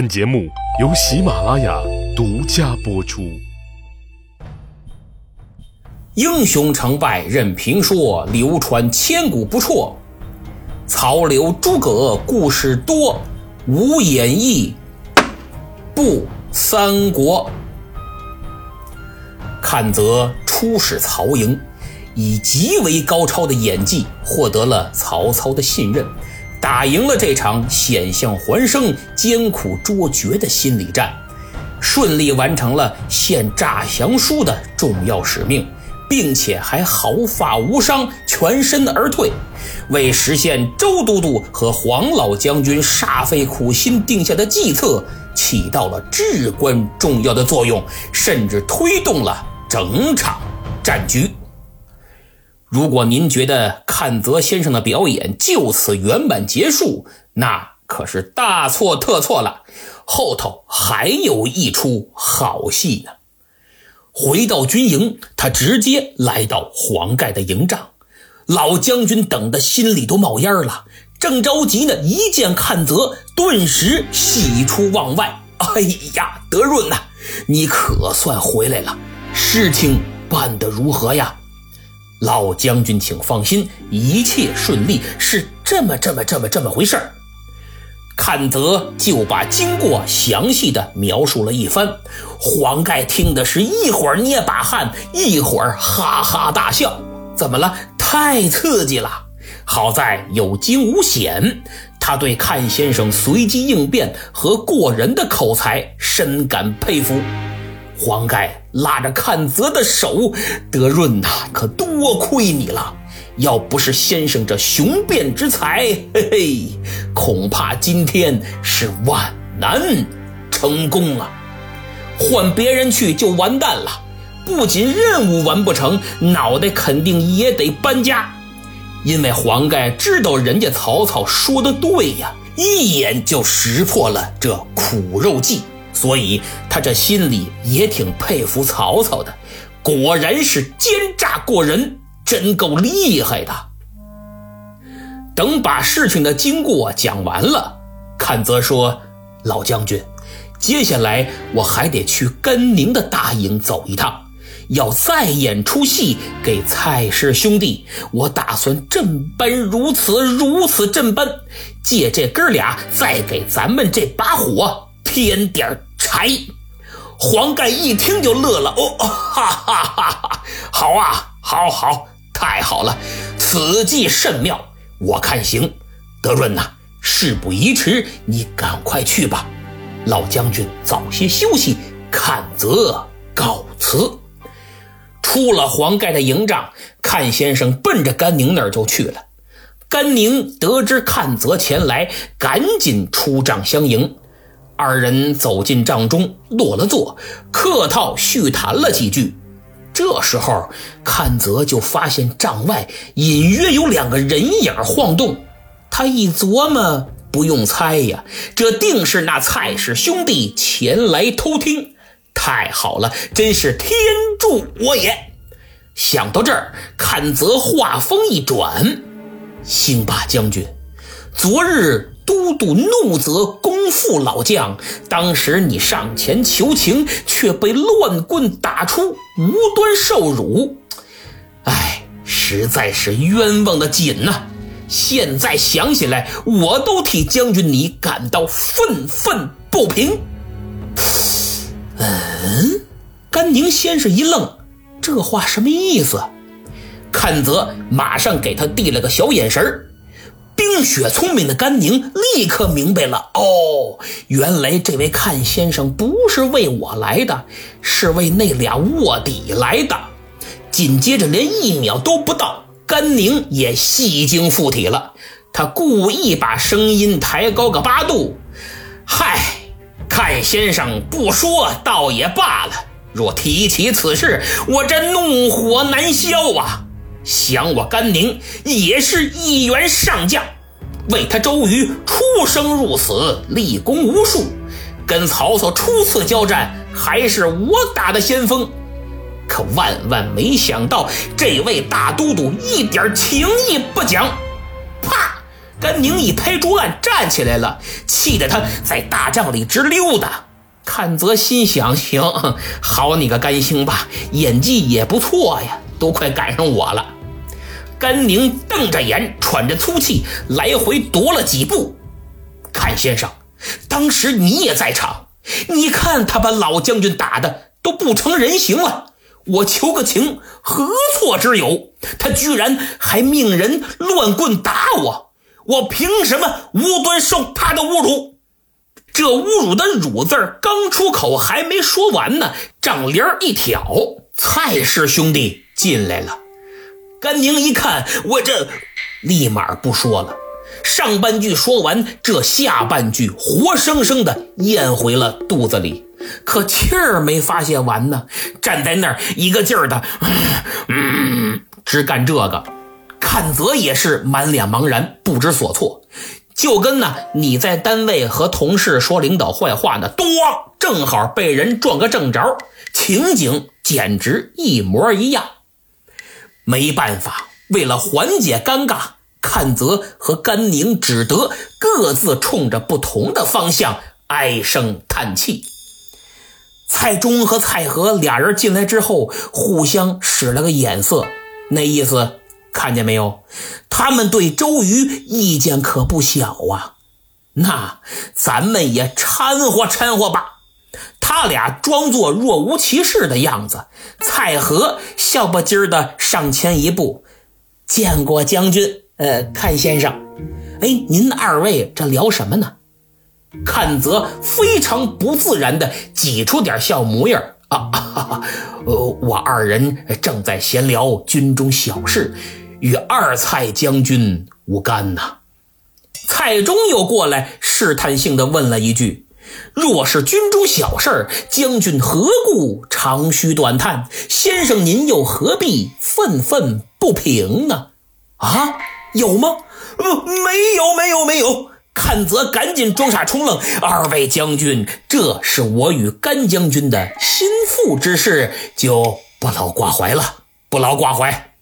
本节目由喜马拉雅独家播出。英雄成败任评说，流传千古不辍。曹刘诸葛故事多，无演义不三国。阚泽出使曹营，以极为高超的演技获得了曹操的信任，打赢了这场险象环生、艰苦卓绝的心理战，顺利完成了献诈降书的重要使命。并且还毫发无伤，全身而退，为实现周都督和黄老将军煞费苦心定下的计策起到了至关重要的作用，甚至推动了整场战局。如果您觉得阚泽先生的表演就此圆满结束，那可是大错特错了，后头还有一出好戏呢。回到军营，他直接来到黄盖的营帐。老将军等的心里都冒烟了，正着急呢。一见阚泽，顿时喜出望外。哎呀，德润呐，你可算回来了！事情办得如何呀？老将军，请放心，一切顺利，是这么这么这么这么回事儿。阚泽就把经过详细的描述了一番，黄盖听的是一会儿捏把汗，一会儿哈哈大笑。怎么了？太刺激了！好在有惊无险，他对阚先生随机应变和过人的口才深感佩服。黄盖拉着阚泽的手：“德润呐，可多亏你了。”要不是先生这雄辩之才，嘿嘿，恐怕今天是万难成功啊！换别人去就完蛋了，不仅任务完不成，脑袋肯定也得搬家。因为黄盖知道人家曹操说的对呀，一眼就识破了这苦肉计，所以他这心里也挺佩服曹操的，果然是奸诈过人。真够厉害的！等把事情的经过讲完了，阚泽说：“老将军，接下来我还得去甘宁的大营走一趟，要再演出戏给蔡氏兄弟。我打算这般如此，如此这般，借这哥俩再给咱们这把火添点柴。”黄盖一听就乐了：“哦，哈哈哈哈！好啊，好好。”太好了，此计甚妙，我看行。德润呐，事不宜迟，你赶快去吧。老将军早些休息。阚泽告辞。出了黄盖的营帐，阚先生奔着甘宁那儿就去了。甘宁得知阚泽前来，赶紧出帐相迎。二人走进帐中，落了座，客套叙谈了几句。这时候，阚泽就发现帐外隐约有两个人影晃动。他一琢磨，不用猜呀，这定是那蔡氏兄弟前来偷听。太好了，真是天助我也！想到这儿，阚泽话锋一转：“兴霸将军，昨日……”都督怒责公父老将，当时你上前求情，却被乱棍打出，无端受辱，哎，实在是冤枉的紧呐！现在想起来，我都替将军你感到愤愤不平。嗯，甘宁先是一愣，这话什么意思？阚泽马上给他递了个小眼神儿。冰雪聪明的甘宁立刻明白了，哦，原来这位阚先生不是为我来的，是为那俩卧底来的。紧接着，连一秒都不到，甘宁也戏精附体了。他故意把声音抬高个八度：“嗨，阚先生不说倒也罢了，若提起此事，我这怒火难消啊。”想我甘宁也是一员上将，为他周瑜出生入死，立功无数。跟曹操初次交战，还是我打的先锋。可万万没想到，这位大都督一点情义不讲，啪，甘宁一拍桌案，站起来了，气得他在大帐里直溜达。阚泽心想：行，好你个甘兴吧，演技也不错呀，都快赶上我了。甘宁瞪着眼，喘着粗气，来回踱了几步。阚先生，当时你也在场，你看他把老将军打的都不成人形了。我求个情，何错之有？他居然还命人乱棍打我，我凭什么无端受他的侮辱？这侮辱的“辱”字刚出口，还没说完呢，张帘一挑，蔡氏兄弟进来了。甘宁一看，我这立马不说了。上半句说完，这下半句活生生的咽回了肚子里，可气儿没发泄完呢，站在那儿一个劲儿的，嗯，只干这个。阚泽也是满脸茫然，不知所措，就跟呢你在单位和同事说领导坏话呢，咚，正好被人撞个正着，情景简直一模一样。没办法，为了缓解尴尬，阚泽和甘宁只得各自冲着不同的方向唉声叹气。蔡中和蔡和俩人进来之后，互相使了个眼色，那意思看见没有？他们对周瑜意见可不小啊。那咱们也掺和掺和吧。他俩装作若无其事的样子，蔡和笑不唧儿的上前一步，见过将军。呃，阚先生，哎，您二位这聊什么呢？阚泽非常不自然的挤出点笑模样啊，呃，我二人正在闲聊军中小事，与二蔡将军无干呐。蔡中又过来试探性的问了一句。若是军中小事将军何故长吁短叹？先生您又何必愤愤不平呢？啊，有吗？呃，没有，没有，没有。阚泽赶紧装傻充愣。二位将军，这是我与甘将军的心腹之事，就不劳挂怀了，不劳挂怀。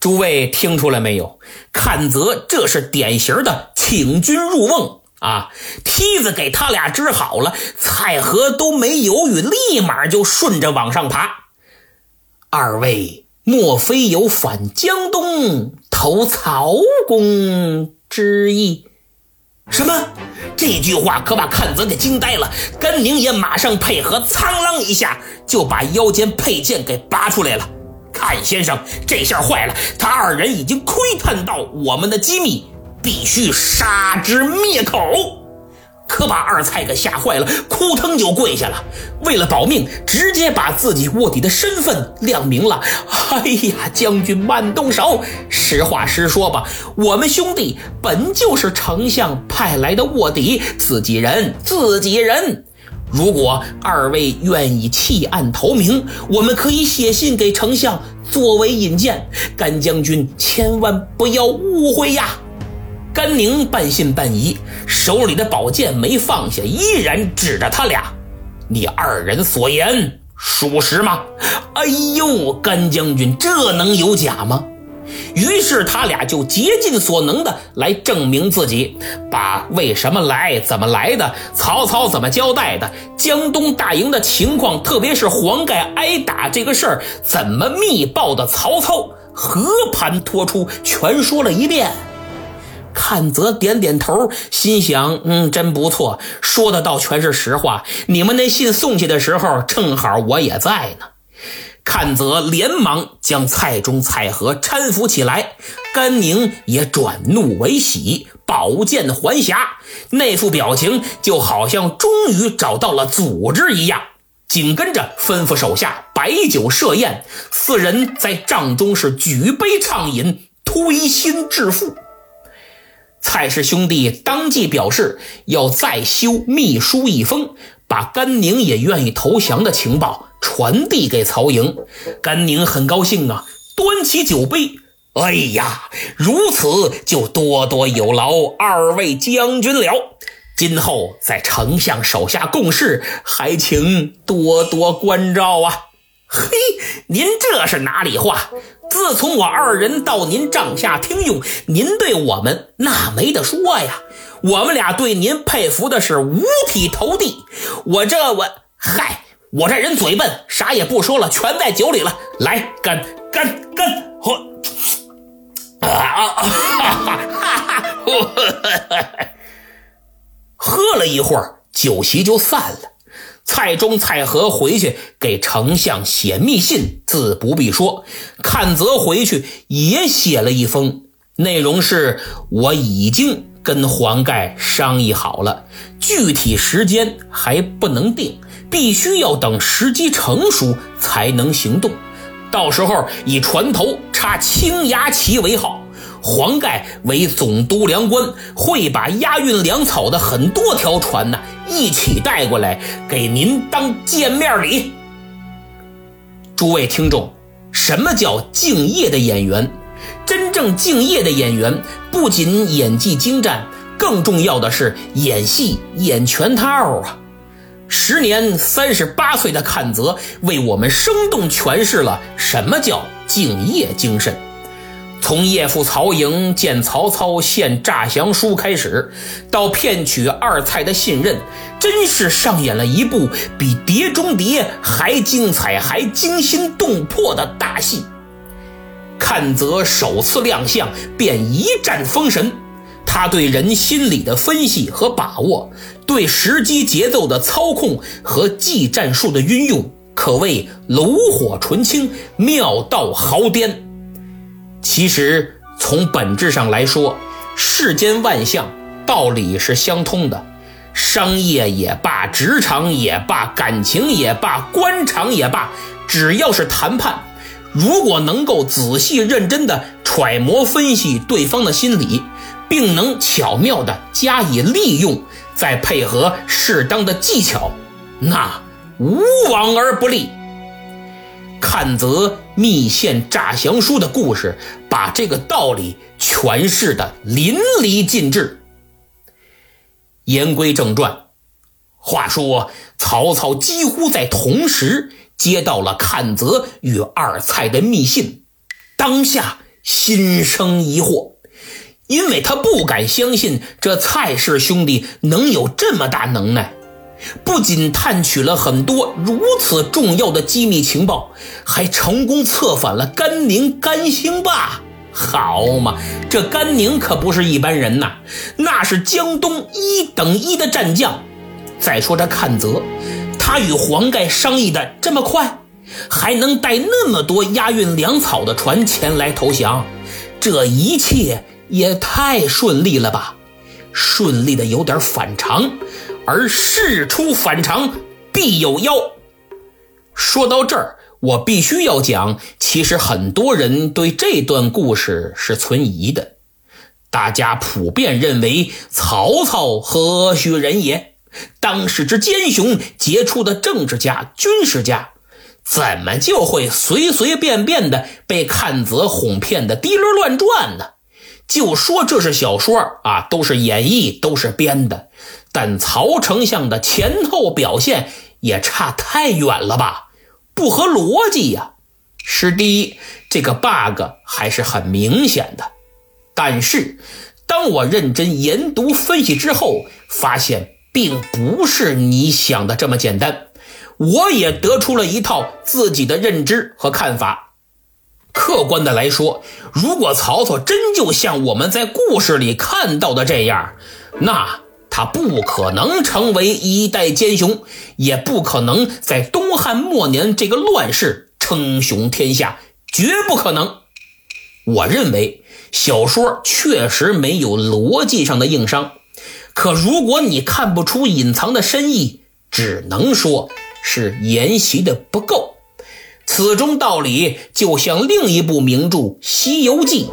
诸位听出来没有？阚泽这是典型的请君入瓮。啊！梯子给他俩支好了，蔡和都没犹豫，立马就顺着往上爬。二位莫非有反江东投曹公之意？什么？这句话可把阚泽给惊呆了。甘宁也马上配合，苍啷一下就把腰间佩剑给拔出来了。阚先生，这下坏了，他二人已经窥探到我们的机密。必须杀之灭口，可把二蔡给吓坏了，扑腾就跪下了。为了保命，直接把自己卧底的身份亮明了。哎呀，将军慢动手，实话实说吧，我们兄弟本就是丞相派来的卧底，自己人，自己人。如果二位愿意弃暗投明，我们可以写信给丞相作为引荐。甘将军千万不要误会呀。甘宁半信半疑，手里的宝剑没放下，依然指着他俩：“你二人所言属实吗？”哎呦，甘将军，这能有假吗？于是他俩就竭尽所能的来证明自己，把为什么来、怎么来的、曹操怎么交代的、江东大营的情况，特别是黄盖挨打这个事儿怎么密报的，曹操和盘托出，全说了一遍。阚泽点点头，心想：“嗯，真不错，说的倒全是实话。你们那信送去的时候，正好我也在呢。”阚泽连忙将蔡中、蔡和搀扶起来，甘宁也转怒为喜，宝剑还匣，那副表情就好像终于找到了组织一样。紧跟着吩咐手下摆酒设宴，四人在帐中是举杯畅饮，推心置腹。蔡氏兄弟当即表示要再修密书一封，把甘宁也愿意投降的情报传递给曹营。甘宁很高兴啊，端起酒杯，哎呀，如此就多多有劳二位将军了。今后在丞相手下共事，还请多多关照啊。嘿，您这是哪里话？自从我二人到您帐下听用，您对我们那没得说呀。我们俩对您佩服的是五体投地。我这我嗨，我这人嘴笨，啥也不说了，全在酒里了。来，干干干，喝啊！哈哈哈哈哈 喝了一会儿，酒席就散了。蔡中、蔡和回去给丞相写密信，自不必说。阚泽回去也写了一封，内容是：我已经跟黄盖商议好了，具体时间还不能定，必须要等时机成熟才能行动。到时候以船头插青牙旗为号。黄盖为总督粮官，会把押运粮草的很多条船呢一起带过来，给您当见面礼。诸位听众，什么叫敬业的演员？真正敬业的演员，不仅演技精湛，更重要的是演戏演全套啊！时年三十八岁的阚泽，为我们生动诠释了什么叫敬业精神。从叶父曹营见曹操献诈降书开始，到骗取二蔡的信任，真是上演了一部比《碟中谍》还精彩、还惊心动魄的大戏。看泽首次亮相便一战封神，他对人心理的分析和把握，对时机节奏的操控和技战术的运用，可谓炉火纯青，妙到毫巅。其实从本质上来说，世间万象道理是相通的，商业也罢，职场也罢，感情也罢，官场也罢，只要是谈判，如果能够仔细认真的揣摩分析对方的心理，并能巧妙的加以利用，再配合适当的技巧，那无往而不利。看则密献诈降书的故事，把这个道理诠释的淋漓尽致。言归正传，话说曹操几乎在同时接到了阚泽与二蔡的密信，当下心生疑惑，因为他不敢相信这蔡氏兄弟能有这么大能耐。不仅探取了很多如此重要的机密情报，还成功策反了甘宁甘兴霸。好嘛，这甘宁可不是一般人呐，那是江东一等一的战将。再说这阚泽，他与黄盖商议的这么快，还能带那么多押运粮草的船前来投降，这一切也太顺利了吧？顺利的有点反常。而事出反常必有妖。说到这儿，我必须要讲，其实很多人对这段故事是存疑的。大家普遍认为曹操何许人也？当世之奸雄，杰出的政治家、军事家，怎么就会随随便便的被看泽哄骗的滴溜乱转呢？就说这是小说啊，都是演绎，都是编的。但曹丞相的前后表现也差太远了吧？不合逻辑呀！是第一，这个 bug 还是很明显的。但是，当我认真研读分析之后，发现并不是你想的这么简单。我也得出了一套自己的认知和看法。客观的来说，如果曹操真就像我们在故事里看到的这样，那……他不可能成为一代奸雄，也不可能在东汉末年这个乱世称雄天下，绝不可能。我认为小说确实没有逻辑上的硬伤，可如果你看不出隐藏的深意，只能说是研习的不够。此中道理就像另一部名著《西游记》。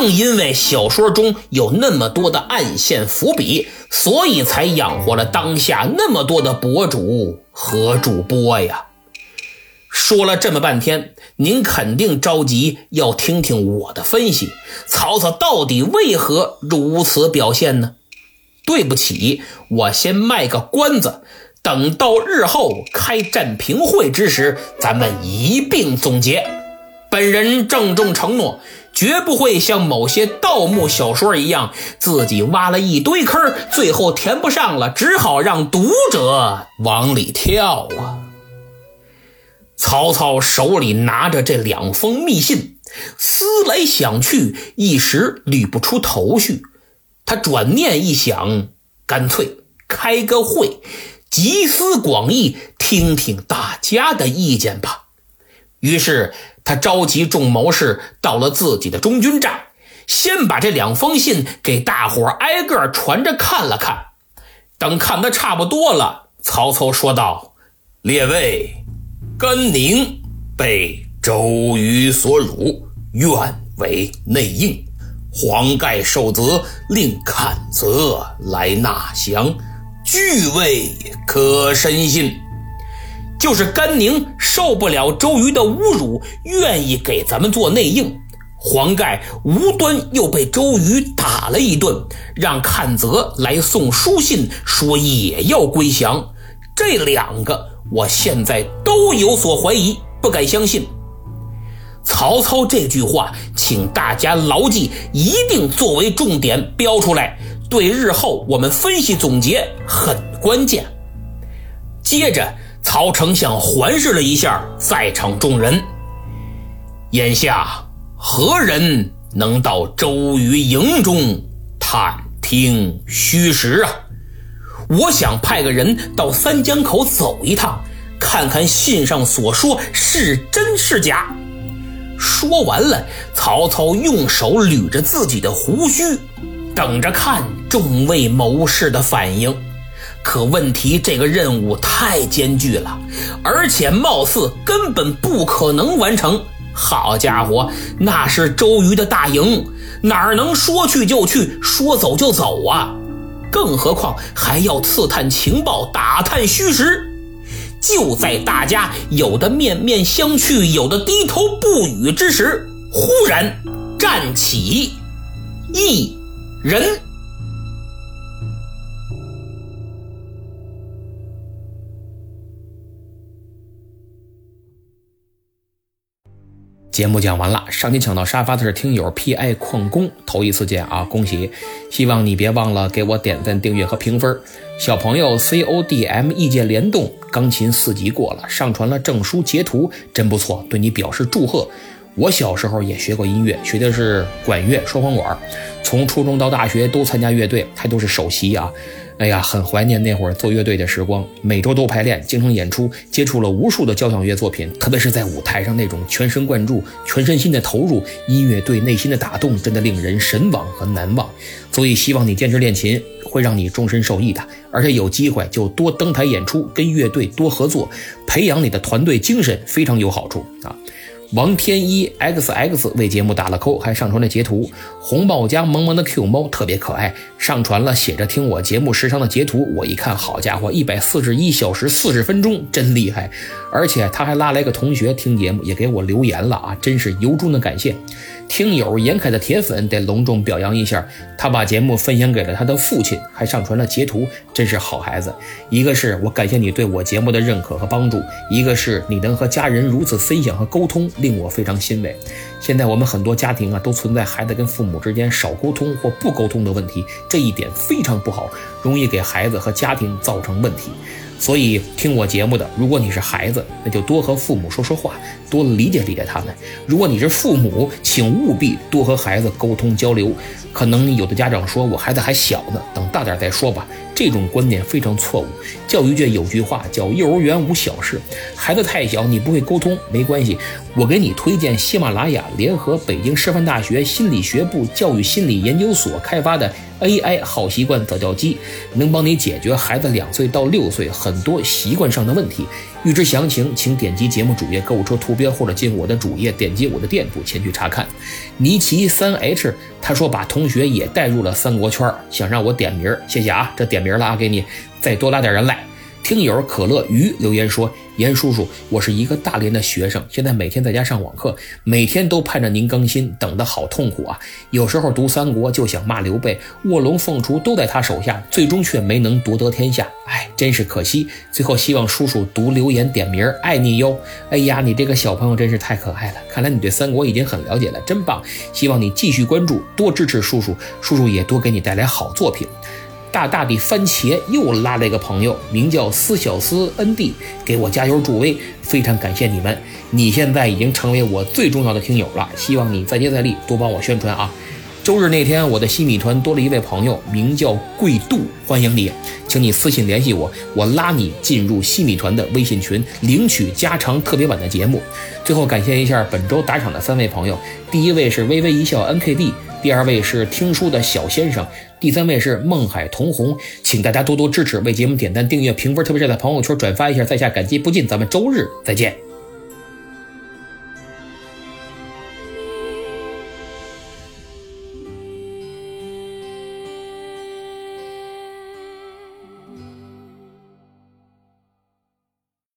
正因为小说中有那么多的暗线伏笔，所以才养活了当下那么多的博主和主播呀。说了这么半天，您肯定着急要听听我的分析：曹操到底为何如此表现呢？对不起，我先卖个关子，等到日后开战评会之时，咱们一并总结。本人郑重承诺，绝不会像某些盗墓小说一样，自己挖了一堆坑，最后填不上了，只好让读者往里跳啊。曹操手里拿着这两封密信，思来想去，一时捋不出头绪。他转念一想，干脆开个会，集思广益，听听大家的意见吧。于是他召集众谋士到了自己的中军帐，先把这两封信给大伙挨个传着看了看。等看得差不多了，曹操说道：“列位。”甘宁被周瑜所辱，愿为内应。黄盖受责，令阚泽来纳降，俱未可深信。就是甘宁受不了周瑜的侮辱，愿意给咱们做内应。黄盖无端又被周瑜打了一顿，让阚泽来送书信，说也要归降。这两个。我现在都有所怀疑，不敢相信。曹操这句话，请大家牢记，一定作为重点标出来，对日后我们分析总结很关键。接着，曹丞相环视了一下在场众人，眼下何人能到周瑜营中探听虚实啊？我想派个人到三江口走一趟，看看信上所说是真是假。说完了，曹操用手捋着自己的胡须，等着看众位谋士的反应。可问题，这个任务太艰巨了，而且貌似根本不可能完成。好家伙，那是周瑜的大营，哪能说去就去，说走就走啊？更何况还要刺探情报、打探虚实。就在大家有的面面相觑、有的低头不语之时，忽然站起一人。节目讲完了，上期抢到沙发的是听友 P.I 矿工，头一次见啊，恭喜！希望你别忘了给我点赞、订阅和评分。小朋友 C.O.D.M 意见联动，钢琴四级过了，上传了证书截图，真不错，对你表示祝贺。我小时候也学过音乐，学的是管乐、双簧管，从初中到大学都参加乐队，还都是首席啊。哎呀，很怀念那会儿做乐队的时光，每周都排练，经常演出，接触了无数的交响乐作品。特别是在舞台上那种全神贯注、全身心的投入，音乐对内心的打动真的令人神往和难忘。所以希望你坚持练琴，会让你终身受益的。而且有机会就多登台演出，跟乐队多合作，培养你的团队精神，非常有好处啊。王天一 xx 为节目打了扣，还上传了截图。红帽家萌萌的 Q 猫特别可爱，上传了写着听我节目时长的截图。我一看，好家伙，一百四十一小时四十分钟，真厉害！而且他还拉来个同学听节目，也给我留言了啊，真是由衷的感谢。听友严凯的铁粉得隆重表扬一下，他把节目分享给了他的父亲，还上传了截图，真是好孩子。一个是我感谢你对我节目的认可和帮助，一个是你能和家人如此分享和沟通，令我非常欣慰。现在我们很多家庭啊，都存在孩子跟父母之间少沟通或不沟通的问题，这一点非常不好，容易给孩子和家庭造成问题。所以听我节目的，如果你是孩子，那就多和父母说说话，多理解理解他们；如果你是父母，请务必多和孩子沟通交流。可能有的家长说，我孩子还小呢，等大点再说吧。这种观点非常错误。教育界有句话叫“幼儿园无小事”，孩子太小，你不会沟通没关系，我给你推荐喜马拉雅联合北京师范大学心理学部教育心理研究所开发的 AI 好习惯早教机，能帮你解决孩子两岁到六岁很多习惯上的问题。预知详情，请点击节目主页购物车图标，或者进我的主页点击我的店铺前去查看。尼奇三 H 他说把同学也带入了三国圈，想让我点名，谢谢啊，这点名了啊，给你再多拉点人来。听友可乐鱼留言说：“严叔叔，我是一个大连的学生，现在每天在家上网课，每天都盼着您更新，等得好痛苦啊！有时候读三国就想骂刘备，卧龙凤雏都在他手下，最终却没能夺得天下，哎，真是可惜。最后希望叔叔读留言点名，爱你哟！哎呀，你这个小朋友真是太可爱了，看来你对三国已经很了解了，真棒！希望你继续关注，多支持叔叔，叔叔也多给你带来好作品。”大大的番茄又拉了一个朋友，名叫思小思恩弟，给我加油助威，非常感谢你们！你现在已经成为我最重要的听友了，希望你再接再厉，多帮我宣传啊！周日那天，我的西米团多了一位朋友，名叫贵度，欢迎你，请你私信联系我，我拉你进入西米团的微信群，领取加长特别版的节目。最后感谢一下本周打赏的三位朋友，第一位是微微一笑 NKD。第二位是听书的小先生，第三位是孟海童红，请大家多多支持，为节目点赞、订阅、评分，特别是在朋友圈转发一下，在下感激不尽。咱们周日再见。